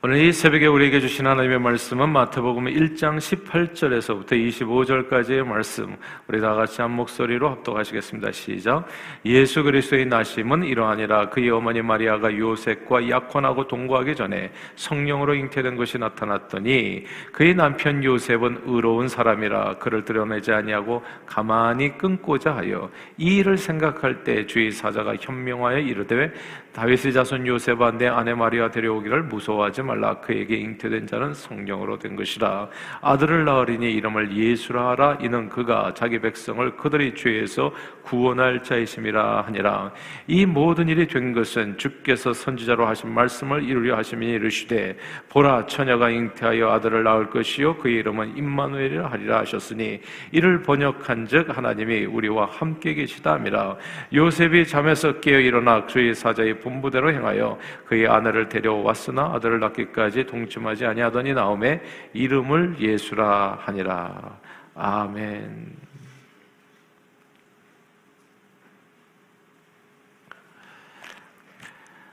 오늘 이 새벽에 우리에게 주신 하나님의 말씀은 마태복음 1장 18절에서부터 25절까지의 말씀. 우리 다 같이 한 목소리로 합독하시겠습니다. 시작. 예수 그리스도의 나심은 이러하니라 그의 어머니 마리아가 요셉과 약혼하고 동거하기 전에 성령으로 잉태된 것이 나타났더니 그의 남편 요셉은 의로운 사람이라 그를 드러내지 아니하고 가만히 끊고자 하여 이 일을 생각할 때 주의 사자가 현명하여 이르되 다윗의 자손 요셉아 내 아내 마리아 데려오기를 무서워하지 말라. 그에게 잉태된 자는 성령으로 된 것이라. 아들을 낳으리니 이름을 예수라 하라. 이는 그가 자기 백성을 그들의 죄에서 구원할 자이심이라 하니라. 이 모든 일이 된 것은 주께서 선지자로 하신 말씀을 이루려 하심이 이르시되 보라 처녀가 잉태하여 아들을 낳을 것이요 그의 이름은 임마누엘이라 하리라 하셨으니 이를 번역한즉 하나님이 우리와 함께 계시다미라. 요셉이 잠에서 깨어 일어나 주의 사자의 본부대로 행하여 그의 아내를 데려왔으나 아들을 낳기까지 동침하지 아니하더니 나옴에 이름을 예수라 하니라 아멘.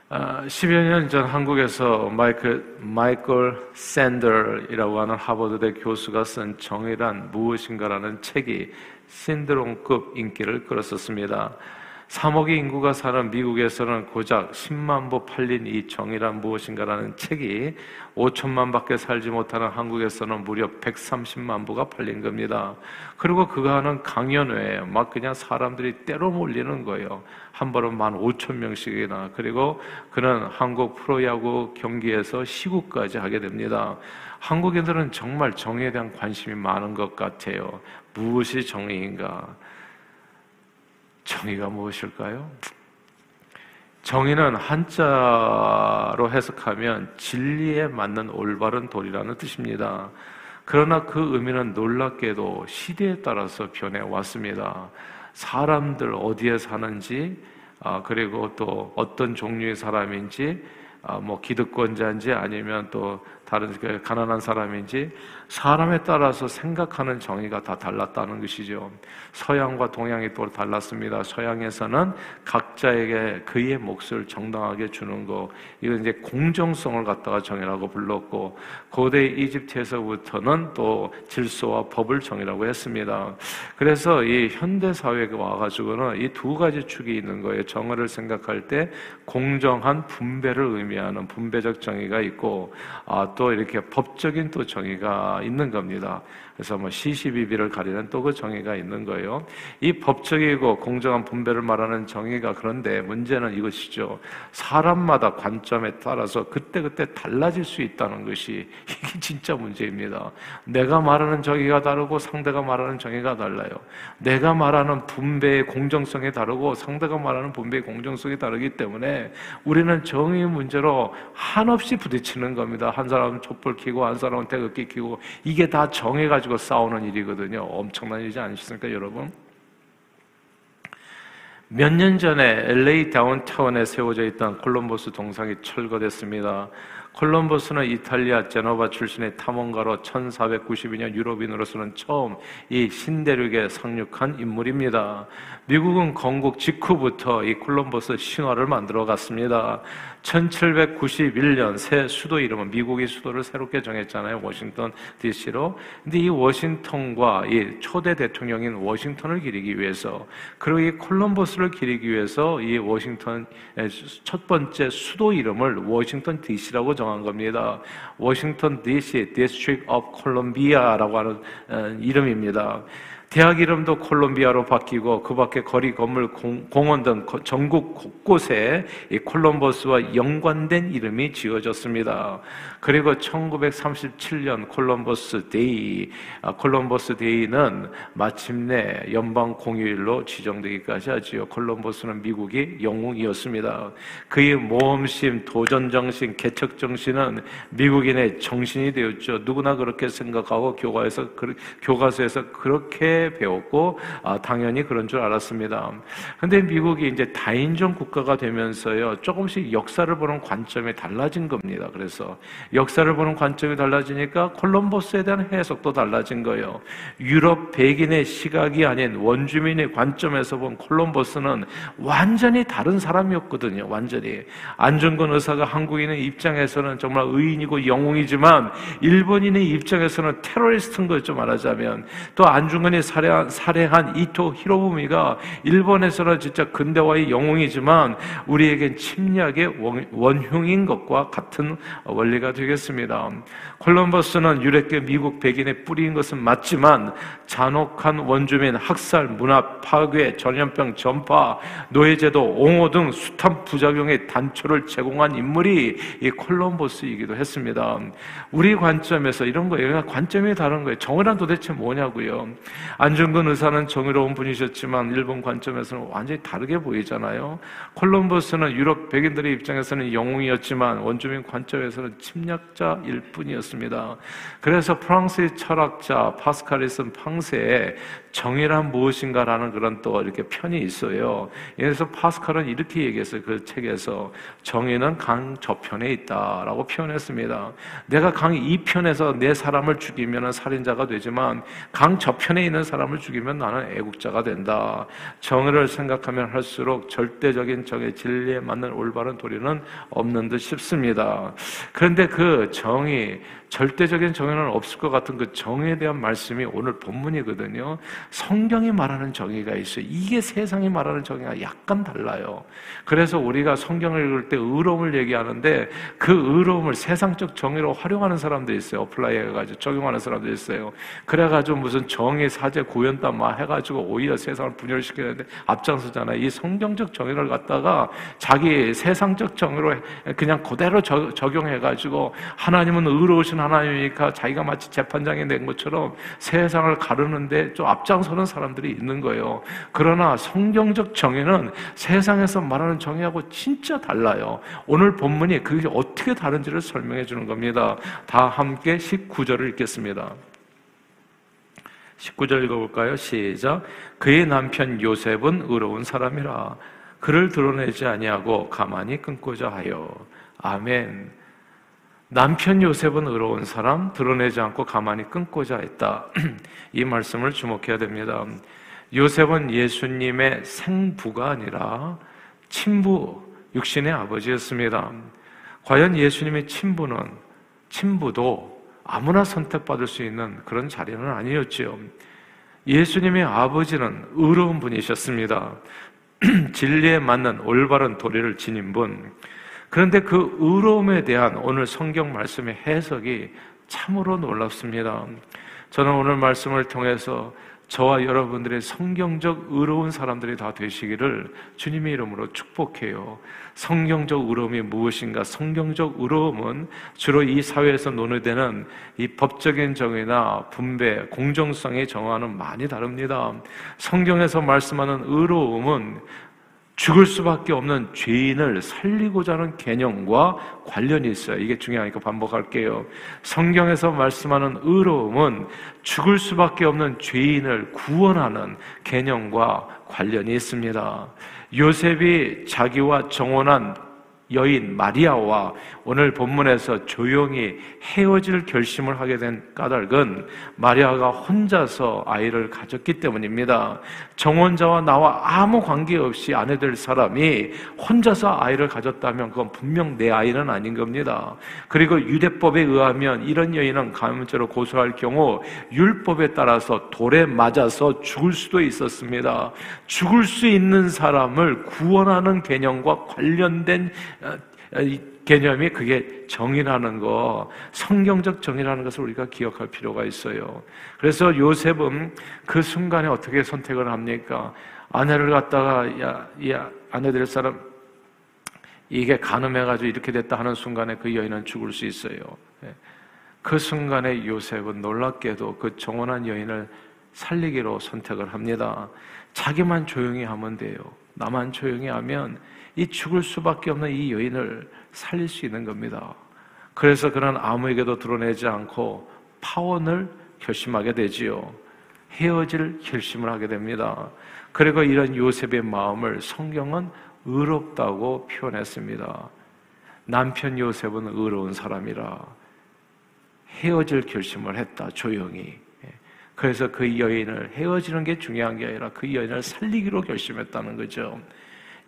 10여 아, 년전 한국에서 마이클, 마이클 샌더이라고 하는 하버드대 교수가 쓴 정의란 무엇인가라는 책이 신드롬급 인기를 끌었었습니다. 3억의 인구가 사는 미국에서는 고작 10만 부 팔린 이 정의란 무엇인가라는 책이 5천만 밖에 살지 못하는 한국에서는 무려 130만 부가 팔린 겁니다. 그리고 그가 하는 강연회에 막 그냥 사람들이 때로 몰리는 거예요. 한 번은 만 5천 명씩이나. 그리고 그는 한국 프로야구 경기에서 시구까지 하게 됩니다. 한국인들은 정말 정의에 대한 관심이 많은 것 같아요. 무엇이 정의인가? 정의가 무엇일까요? 정의는 한자로 해석하면 진리에 맞는 올바른 도리라는 뜻입니다. 그러나 그 의미는 놀랍게도 시대에 따라서 변해 왔습니다. 사람들 어디에 사는지, 아, 그리고 또 어떤 종류의 사람인지, 아, 뭐 기득권자인지 아니면 또 다른 그 가난한 사람인지 사람에 따라서 생각하는 정의가 다 달랐다는 것이죠. 서양과 동양이 또 달랐습니다. 서양에서는 각자에게 그의 몫을 정당하게 주는 거, 이건 이제 공정성을 갖다가 정의라고 불렀고, 고대 이집트에서부터는 또 질서와 법을 정의라고 했습니다. 그래서 이 현대 사회에 와가지고는 이 두 가지 축이 있는 거예요. 정의를 생각할 때 공정한 분배를 의미하는 분배적 정의가 있고, 아, 또 이렇게 법적인 또 정의가 있는 겁니다. 그래서 뭐 시시비비를 가리는 또 그 정의가 있는 거예요. 이 법적이고 공정한 분배를 말하는 정의가 그런데 문제는 이것이죠. 사람마다 관점에 따라서 그때 그때 달라질 수 있다는 것이 이게 진짜 문제입니다. 내가 말하는 정의가 다르고 상대가 말하는 정의가 달라요. 내가 말하는 분배의 공정성이 다르고 상대가 말하는 분배의 공정성이 다르기 때문에 우리는 정의 문제로 한없이 부딪히는 겁니다. 한 사람은 촛불 켜고 한 사람은 태극기 켜고 이게 다 가지고 싸우는 일이거든요. 엄청난 일이지 않으십니까, 여러분? 몇 년 전에 LA 다운타운에 세워져 있던 콜럼버스 동상이 철거됐습니다. 콜럼버스는 이탈리아 제노바 출신의 탐험가로 1492년 유럽인으로서는 처음 이 신대륙에 상륙한 인물입니다. 미국은 건국 직후부터 이 콜럼버스 신화를 만들어 갔습니다. 1791년 새 수도 이름은 미국의 수도를 새롭게 정했잖아요. 워싱턴 DC로. 근데 이 워싱턴과 이 초대 대통령인 워싱턴을 기리기 위해서 그리고 이 콜럼버스를 기리기 위해서 이 워싱턴 첫 번째 수도 이름을 워싱턴 DC라고 정한 겁니다. 워싱턴 DC, District of Columbia라고 하는 어, 이름입니다. 대학 이름도 콜롬비아로 바뀌고 그 밖에 거리 건물 공, 원 등 전국 곳곳에 이 콜럼버스와 연관된 이름이 지어졌습니다. 그리고 1937년 콜럼버스 데이, 아, 콜럼버스 데이는 마침내 연방 공휴일로 지정되기까지 하지요. 콜럼버스는 미국의 영웅이었습니다. 그의 모험심, 도전 정신, 개척 정신은 미국인의 정신이 되었죠. 누구나 그렇게 생각하고 교과에서, 교과서에서 그렇게 배웠고 아, 당연히 그런 줄 알았습니다. 근데 미국이 이제 다인종 국가가 되면서요 조금씩 역사를 보는 관점이 달라진 겁니다. 그래서 역사를 보는 관점이 달라지니까 콜럼버스에 대한 해석도 달라진 거예요. 유럽 백인의 시각이 아닌 원주민의 관점에서 본 콜럼버스는 완전히 다른 사람이었거든요. 완전히 안중근 의사가 한국인의 입장에서는 정말 의인이고 영웅이지만 일본인의 입장에서는 테러리스트인 걸좀 말하자면 또 안중근이 살해한, 살해한 이토 히로부미가 일본에서는 진짜 근대화의 영웅이지만 우리에겐 침략의 원흉인 것과 같은 원리가 되겠습니다. 콜럼버스는 유럽계 미국 백인의 뿌리인 것은 맞지만 잔혹한 원주민 학살, 문화 파괴, 전염병 전파, 노예제도, 옹호 등 숱한 부작용의 단초를 제공한 인물이 이 콜럼버스이기도 했습니다. 우리 관점에서 이런 거예요. 관점이 다른 거예요. 정의란 도대체 뭐냐고요. 안중근 의사는 정의로운 분이셨지만 일본 관점에서는 완전히 다르게 보이잖아요. 콜럼버스는 유럽 백인들의 입장에서는 영웅이었지만 원주민 관점에서는 침략자일 뿐이었습니다. 그래서 프랑스의 철학자 파스칼이 쓴 팡세에 정의란 무엇인가라는 그런 또 이렇게 편이 있어요. 그래서 파스칼은 이렇게 얘기했어요. 그 책에서 정의는 강 저편에 있다라고 표현했습니다. 내가 강 이편에서 내 사람을 죽이면 살인자가 되지만 강 저편에 있는 사람을 죽이면 나는 애국자가 된다. 정의를 생각하면 할수록 절대적인 정의 진리에 맞는 올바른 도리는 없는 듯 싶습니다. 그런데 그 정의 절대적인 정의는 없을 것 같은 그 정의에 대한 말씀이 오늘 본문이거든요. 성경이 말하는 정의가 있어요. 이게 세상이 말하는 정의가 약간 달라요. 그래서 우리가 성경을 읽을 때 의로움을 얘기하는데 그 의로움을 세상적 정의로 활용하는 사람도 있어요. apply 해가지고 적용하는 사람도 있어요. 그래가지고 무슨 정의 사제 구현단 막 해가지고 오히려 세상을 분열시키는데 앞장서잖아요. 이 성경적 정의를 갖다가 자기 세상적 정의로 그냥 그대로 적용해가지고 하나님은 의로우신 하나님이니까 자기가 마치 재판장이 된 것처럼 세상을 가르는데 좀 앞장서는 사람들이 있는 거예요. 그러나 성경적 정의는 세상에서 말하는 정의하고 진짜 달라요. 오늘 본문이 그게 어떻게 다른지를 설명해 주는 겁니다. 다 함께 19절을 읽겠습니다. 19절 읽어볼까요? 시작. 그의 남편 요셉은 의로운 사람이라 그를 드러내지 아니하고 가만히 끊고자 하여. 아멘. 남편 요셉은 의로운 사람, 드러내지 않고 가만히 끊고자 했다. 이 말씀을 주목해야 됩니다. 요셉은 예수님의 생부가 아니라 친부, 육신의 아버지였습니다. 과연 예수님의 친부는, 친부도 아무나 선택받을 수 있는 그런 자리는 아니었지요. 예수님의 아버지는 의로운 분이셨습니다. 진리에 맞는 올바른 도리를 지닌 분, 그런데 그 의로움에 대한 오늘 성경 말씀의 해석이 참으로 놀랍습니다. 저는 오늘 말씀을 통해서 저와 여러분들의 성경적 의로운 사람들이 다 되시기를 주님의 이름으로 축복해요. 성경적 의로움이 무엇인가? 성경적 의로움은 주로 이 사회에서 논의되는 이 법적인 정의나 분배, 공정성의 정화는 많이 다릅니다. 성경에서 말씀하는 의로움은 죽을 수밖에 없는 죄인을 살리고자 하는 개념과 관련이 있어요. 이게 중요하니까 반복할게요. 성경에서 말씀하는 의로움은 죽을 수밖에 없는 죄인을 구원하는 개념과 관련이 있습니다. 요셉이 자기와 정혼한 여인 마리아와 오늘 본문에서 조용히 헤어질 결심을 하게 된 까닭은 마리아가 혼자서 아이를 가졌기 때문입니다. 정혼자와 나와 아무 관계없이 아내 될 사람이 혼자서 아이를 가졌다면 그건 분명 내 아이는 아닌 겁니다. 그리고 유대법에 의하면 이런 여인은 감염죄로 고소할 경우 율법에 따라서 돌에 맞아서 죽을 수도 있었습니다. 죽을 수 있는 사람을 구원하는 개념과 관련된 어, 개념이 그게 정의라는 거, 성경적 정의라는 것을 우리가 기억할 필요가 있어요. 그래서 요셉은 그 순간에 어떻게 선택을 합니까? 아내를 갖다가, 야, 야, 아내 될 사람, 이게 가늠해가지고 이렇게 됐다 하는 순간에 그 여인은 죽을 수 있어요. 예. 그 순간에 요셉은 놀랍게도 그 정원한 여인을 살리기로 선택을 합니다. 자기만 조용히 하면 돼요. 나만 조용히 하면 이 죽을 수밖에 없는 이 여인을 살릴 수 있는 겁니다. 그래서 그는 아무에게도 드러내지 않고 파원을 결심하게 되지요. 헤어질 결심을 하게 됩니다. 그리고 이런 요셉의 마음을 성경은 의롭다고 표현했습니다. 남편 요셉은 의로운 사람이라 헤어질 결심을 했다, 조용히. 예. 그래서 그 여인을 헤어지는 게 중요한 게 아니라 그 여인을 살리기로 결심했다는 거죠.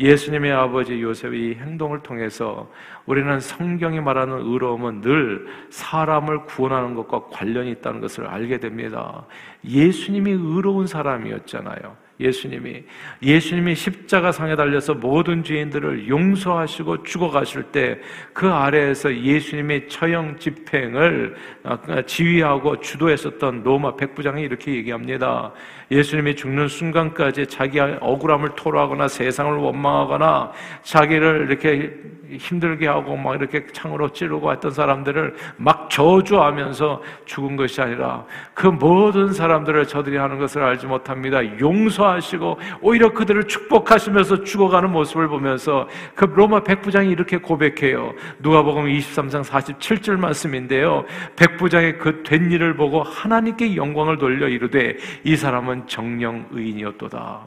예수님의 아버지 요셉의 행동을 통해서 우리는 성경이 말하는 의로움은 늘 사람을 구원하는 것과 관련이 있다는 것을 알게 됩니다. 예수님이 의로운 사람이었잖아요. 예수님이 예수님이 십자가 상에 달려서 모든 죄인들을 용서하시고 죽어가실 때 그 아래에서 예수님의 처형 집행을 어, 지휘하고 주도했었던 로마 백부장이 이렇게 얘기합니다. 예수님이 죽는 순간까지 자기 억울함을 토로하거나 세상을 원망하거나 자기를 이렇게 힘들게 하고 막 이렇게 창으로 찌르고 했던 사람들을 막 저주하면서 죽은 것이 아니라 그 모든 사람들을 저들이 하는 것을 알지 못합니다. 용서 하시고 오히려 그들을 축복하시면서 죽어가는 모습을 보면서 그 로마 백부장이 이렇게 고백해요. 누가복음 23장 47절 말씀인데요. 백부장의 그 된 일을 보고 하나님께 영광을 돌려 이르되 이 사람은 정령 의인이었도다.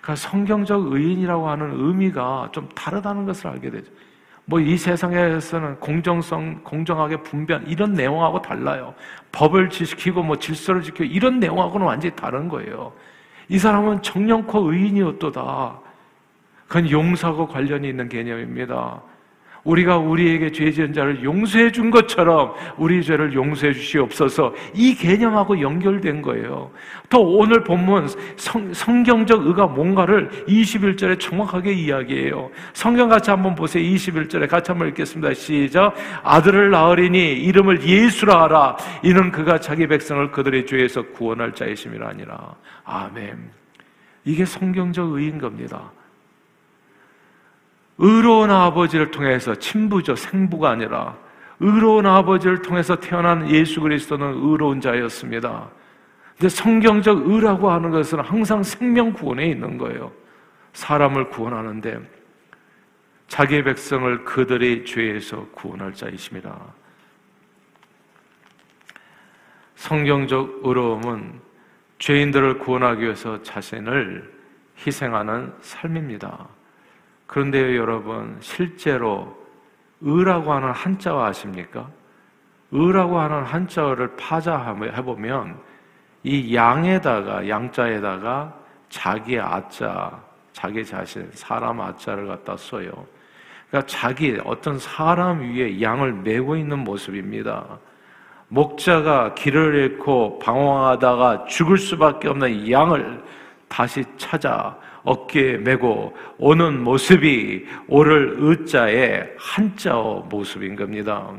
그러니까 성경적 의인이라고 하는 의미가 좀 다르다는 것을 알게 되죠. 뭐이 세상에서는 공정성, 공정하게 분변 이런 내용하고 달라요. 법을 지키고 뭐 질서를 지키고 이런 내용하고는 완전히 다른 거예요. 이 사람은 정령코 의인이었도다. 그건 용서하고 관련이 있는 개념입니다. 우리가 우리에게 죄 지은 자를 용서해 준 것처럼 우리 죄를 용서해 주시옵소서 이 개념하고 연결된 거예요. 또 오늘 본문 성, 성경적 의가 뭔가를 21절에 정확하게 이야기해요. 성경 같이 한번 보세요. 21절에 같이 한번 읽겠습니다. 시작. 아들을 낳으리니 이름을 예수라 하라. 이는 그가 자기 백성을 그들의 죄에서 구원할 자이심이라 아니라. 아멘. 이게 성경적 의인 겁니다. 의로운 아버지를 통해서 친부죠. 생부가 아니라 의로운 아버지를 통해서 태어난 예수 그리스도는 의로운 자였습니다. 근데 성경적 의라고 하는 것은 항상 생명 구원에 있는 거예요. 사람을 구원하는데 자기의 백성을 그들의 죄에서 구원할 자이십니다. 성경적 의로움은 죄인들을 구원하기 위해서 자신을 희생하는 삶입니다. 그런데요, 여러분, 실제로 의라고 하는 한자와 아십니까? 의라고 하는 한자어를 파자해보면 이 양에다가, 양자에다가 자기 아자, 자기 자신, 사람 아자를 갖다 써요. 그러니까 자기 어떤 사람 위에 양을 메고 있는 모습입니다. 목자가 길을 잃고 방황하다가 죽을 수밖에 없는 양을 다시 찾아 어깨에 메고 오는 모습이 오를 의자의 한자어 모습인 겁니다.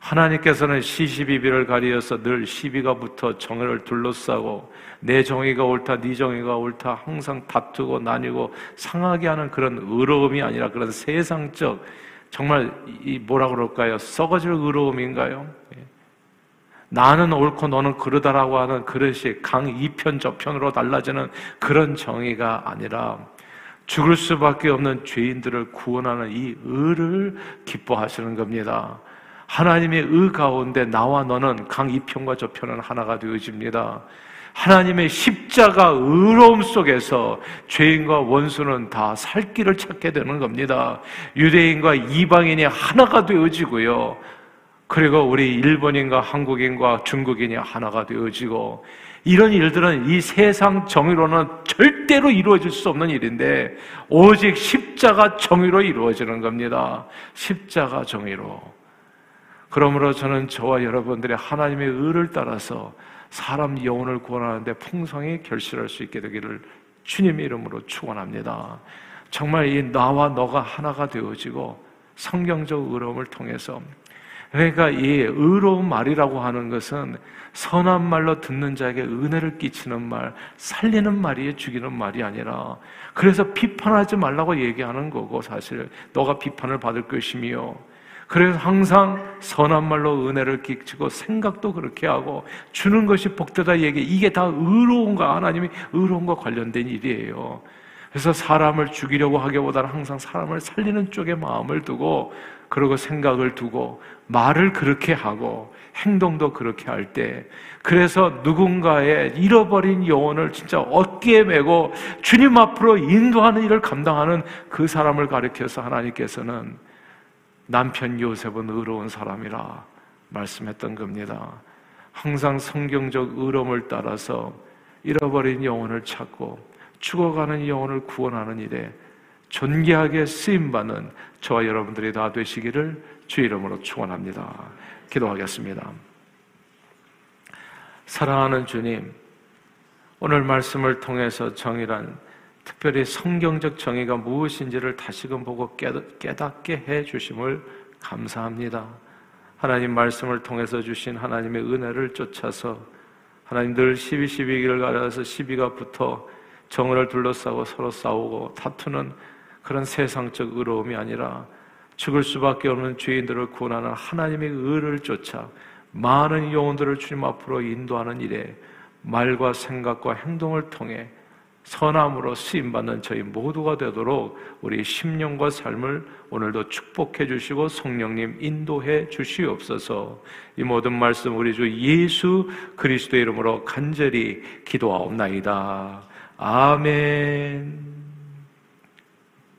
하나님께서는 시시비비를 가리어서 늘 시비가 붙어 정의를 둘러싸고 내 정의가 옳다, 네 정의가 옳다 항상 다투고 나뉘고 상하게 하는 그런 의로움이 아니라 그런 세상적 정말 이 뭐라 그럴까요? 썩어질 의로움인가요? 예. 나는 옳고 너는 그러다라고 하는 그릇이 강 이편 저편으로 달라지는 그런 정의가 아니라 죽을 수밖에 없는 죄인들을 구원하는 이 의를 기뻐하시는 겁니다. 하나님의 의 가운데 나와 너는 강 이편과 저편은 하나가 되어집니다. 하나님의 십자가 의로움 속에서 죄인과 원수는 다 살 길을 찾게 되는 겁니다. 유대인과 이방인이 하나가 되어지고요. 그리고 우리 일본인과 한국인과 중국인이 하나가 되어지고 이런 일들은 이 세상 정의로는 절대로 이루어질 수 없는 일인데 오직 십자가 정의로 이루어지는 겁니다. 십자가 정의로. 그러므로 저는 저와 여러분들의 하나님의 의를 따라서 사람 영혼을 구원하는데 풍성히 결실할 수 있게 되기를 주님의 이름으로 축원합니다. 정말 이 나와 너가 하나가 되어지고 성경적 의로움을 통해서 그러니까 이 의로운 말이라고 하는 것은 선한 말로 듣는 자에게 은혜를 끼치는 말, 살리는 말이 죽이는 말이 아니라 그래서 비판하지 말라고 얘기하는 거고 사실. 너가 비판을 받을 것이며. 그래서 항상 선한 말로 은혜를 끼치고 생각도 그렇게 하고 주는 것이 복되다 얘기. 이게 다 의로운가 하나님이 의로운과 관련된 일이에요. 그래서 사람을 죽이려고 하기보다는 항상 사람을 살리는 쪽에 마음을 두고 그러고 생각을 두고 말을 그렇게 하고 행동도 그렇게 할 때 그래서 누군가의 잃어버린 영혼을 진짜 어깨에 메고 주님 앞으로 인도하는 일을 감당하는 그 사람을 가리켜서 하나님께서는 남편 요셉은 의로운 사람이라 말씀했던 겁니다. 항상 성경적 의로움을 따라서 잃어버린 영혼을 찾고 죽어가는 영혼을 구원하는 일에 존귀하게 쓰임받는 저와 여러분들이 다 되시기를 주 이름으로 축원합니다. 기도하겠습니다. 사랑하는 주님, 오늘 말씀을 통해서 정의란 특별히 성경적 정의가 무엇인지를 다시금 보고 깨닫게 해 주심을 감사합니다. 하나님 말씀을 통해서 주신 하나님의 은혜를 쫓아서 하나님 늘 시비 시비를 가려서 시비가 붙어 정을 둘러싸고 서로 싸우고 다투는 그런 세상적 의로움이 아니라 죽을 수밖에 없는 죄인들을 구원하는 하나님의 의를 쫓아 많은 영혼들을 주님 앞으로 인도하는 일에 말과 생각과 행동을 통해 선함으로 쓰임받는 저희 모두가 되도록 우리 심령과 삶을 오늘도 축복해 주시고 성령님 인도해 주시옵소서 이 모든 말씀 우리 주 예수 그리스도 이름으로 간절히 기도하옵나이다. 아멘.